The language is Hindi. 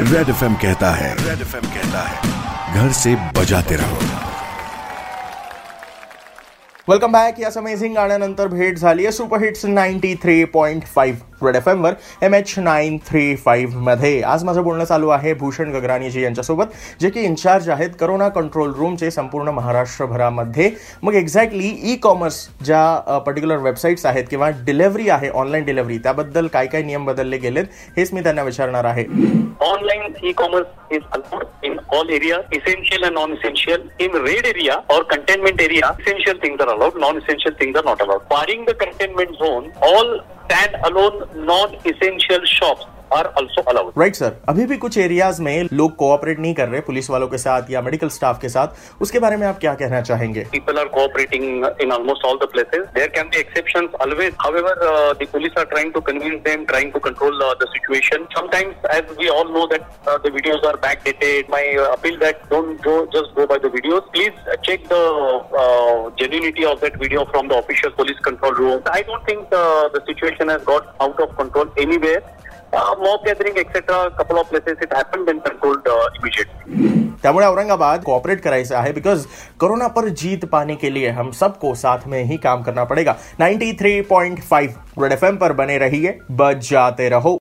रेड एफएम कहता है रेड एफ़ कहता है, घर से बजाते रहो। वेलकम बॅक याच अमेझिंग गाण्यानंतर भेट झाली आहे superhits ninety three point five red F एमवर M H nine three फाईव्हमध्ये आज माझं बोलणं चालू आहे भूषण गगरानीजी यांच्यासोबत जे की इन्चार्ज आहेत करोना कंट्रोल रूमचे संपूर्ण महाराष्ट्रभरामध्ये मग एक्झॅक्टली ई कॉमर्स ज्या पर्टिक्युलर वेबसाईट्स आहेत किंवा डिलेव्हरी आहे ऑनलाईन डिलेव्हरी त्याबद्दल काय काय नियम बदलले गेलेत हेच मी त्यांना विचारणार आहे Online e-commerce is allowed in all areas, essential and non-essential. In red area or containment area, essential things are allowed, non-essential things are not allowed. Barring the containment zone, stand alone non essential shop right sir अभी भी कुछ एरियाज़ में लोग कोऑपरेट नहीं कर रहे पुलिस वालों के साथ या मेडिकल स्टाफ के साथ। उसके बारे में आप क्या कहना चाहेंगे? People are cooperating in almost all the places there can be exception always however the police are trying to convince them trying to control the situation sometimes as we all know that the videos are back dated my appeal that don't go just go by the videos please check the Uh, uh, genuinity of that video from the official police control room. I don't think uh, the situation has got out of control anywhere. Uh, uh, त्यामुळे औरंगाबाद कोऑपरेट करायचं आहे बिकॉज़ कोरोना पर जीत पाने के लिए हम सबको साथ में ही काम करना पड़ेगा 93.5 रेड एफएम पर बने रहिए बच जाते रहो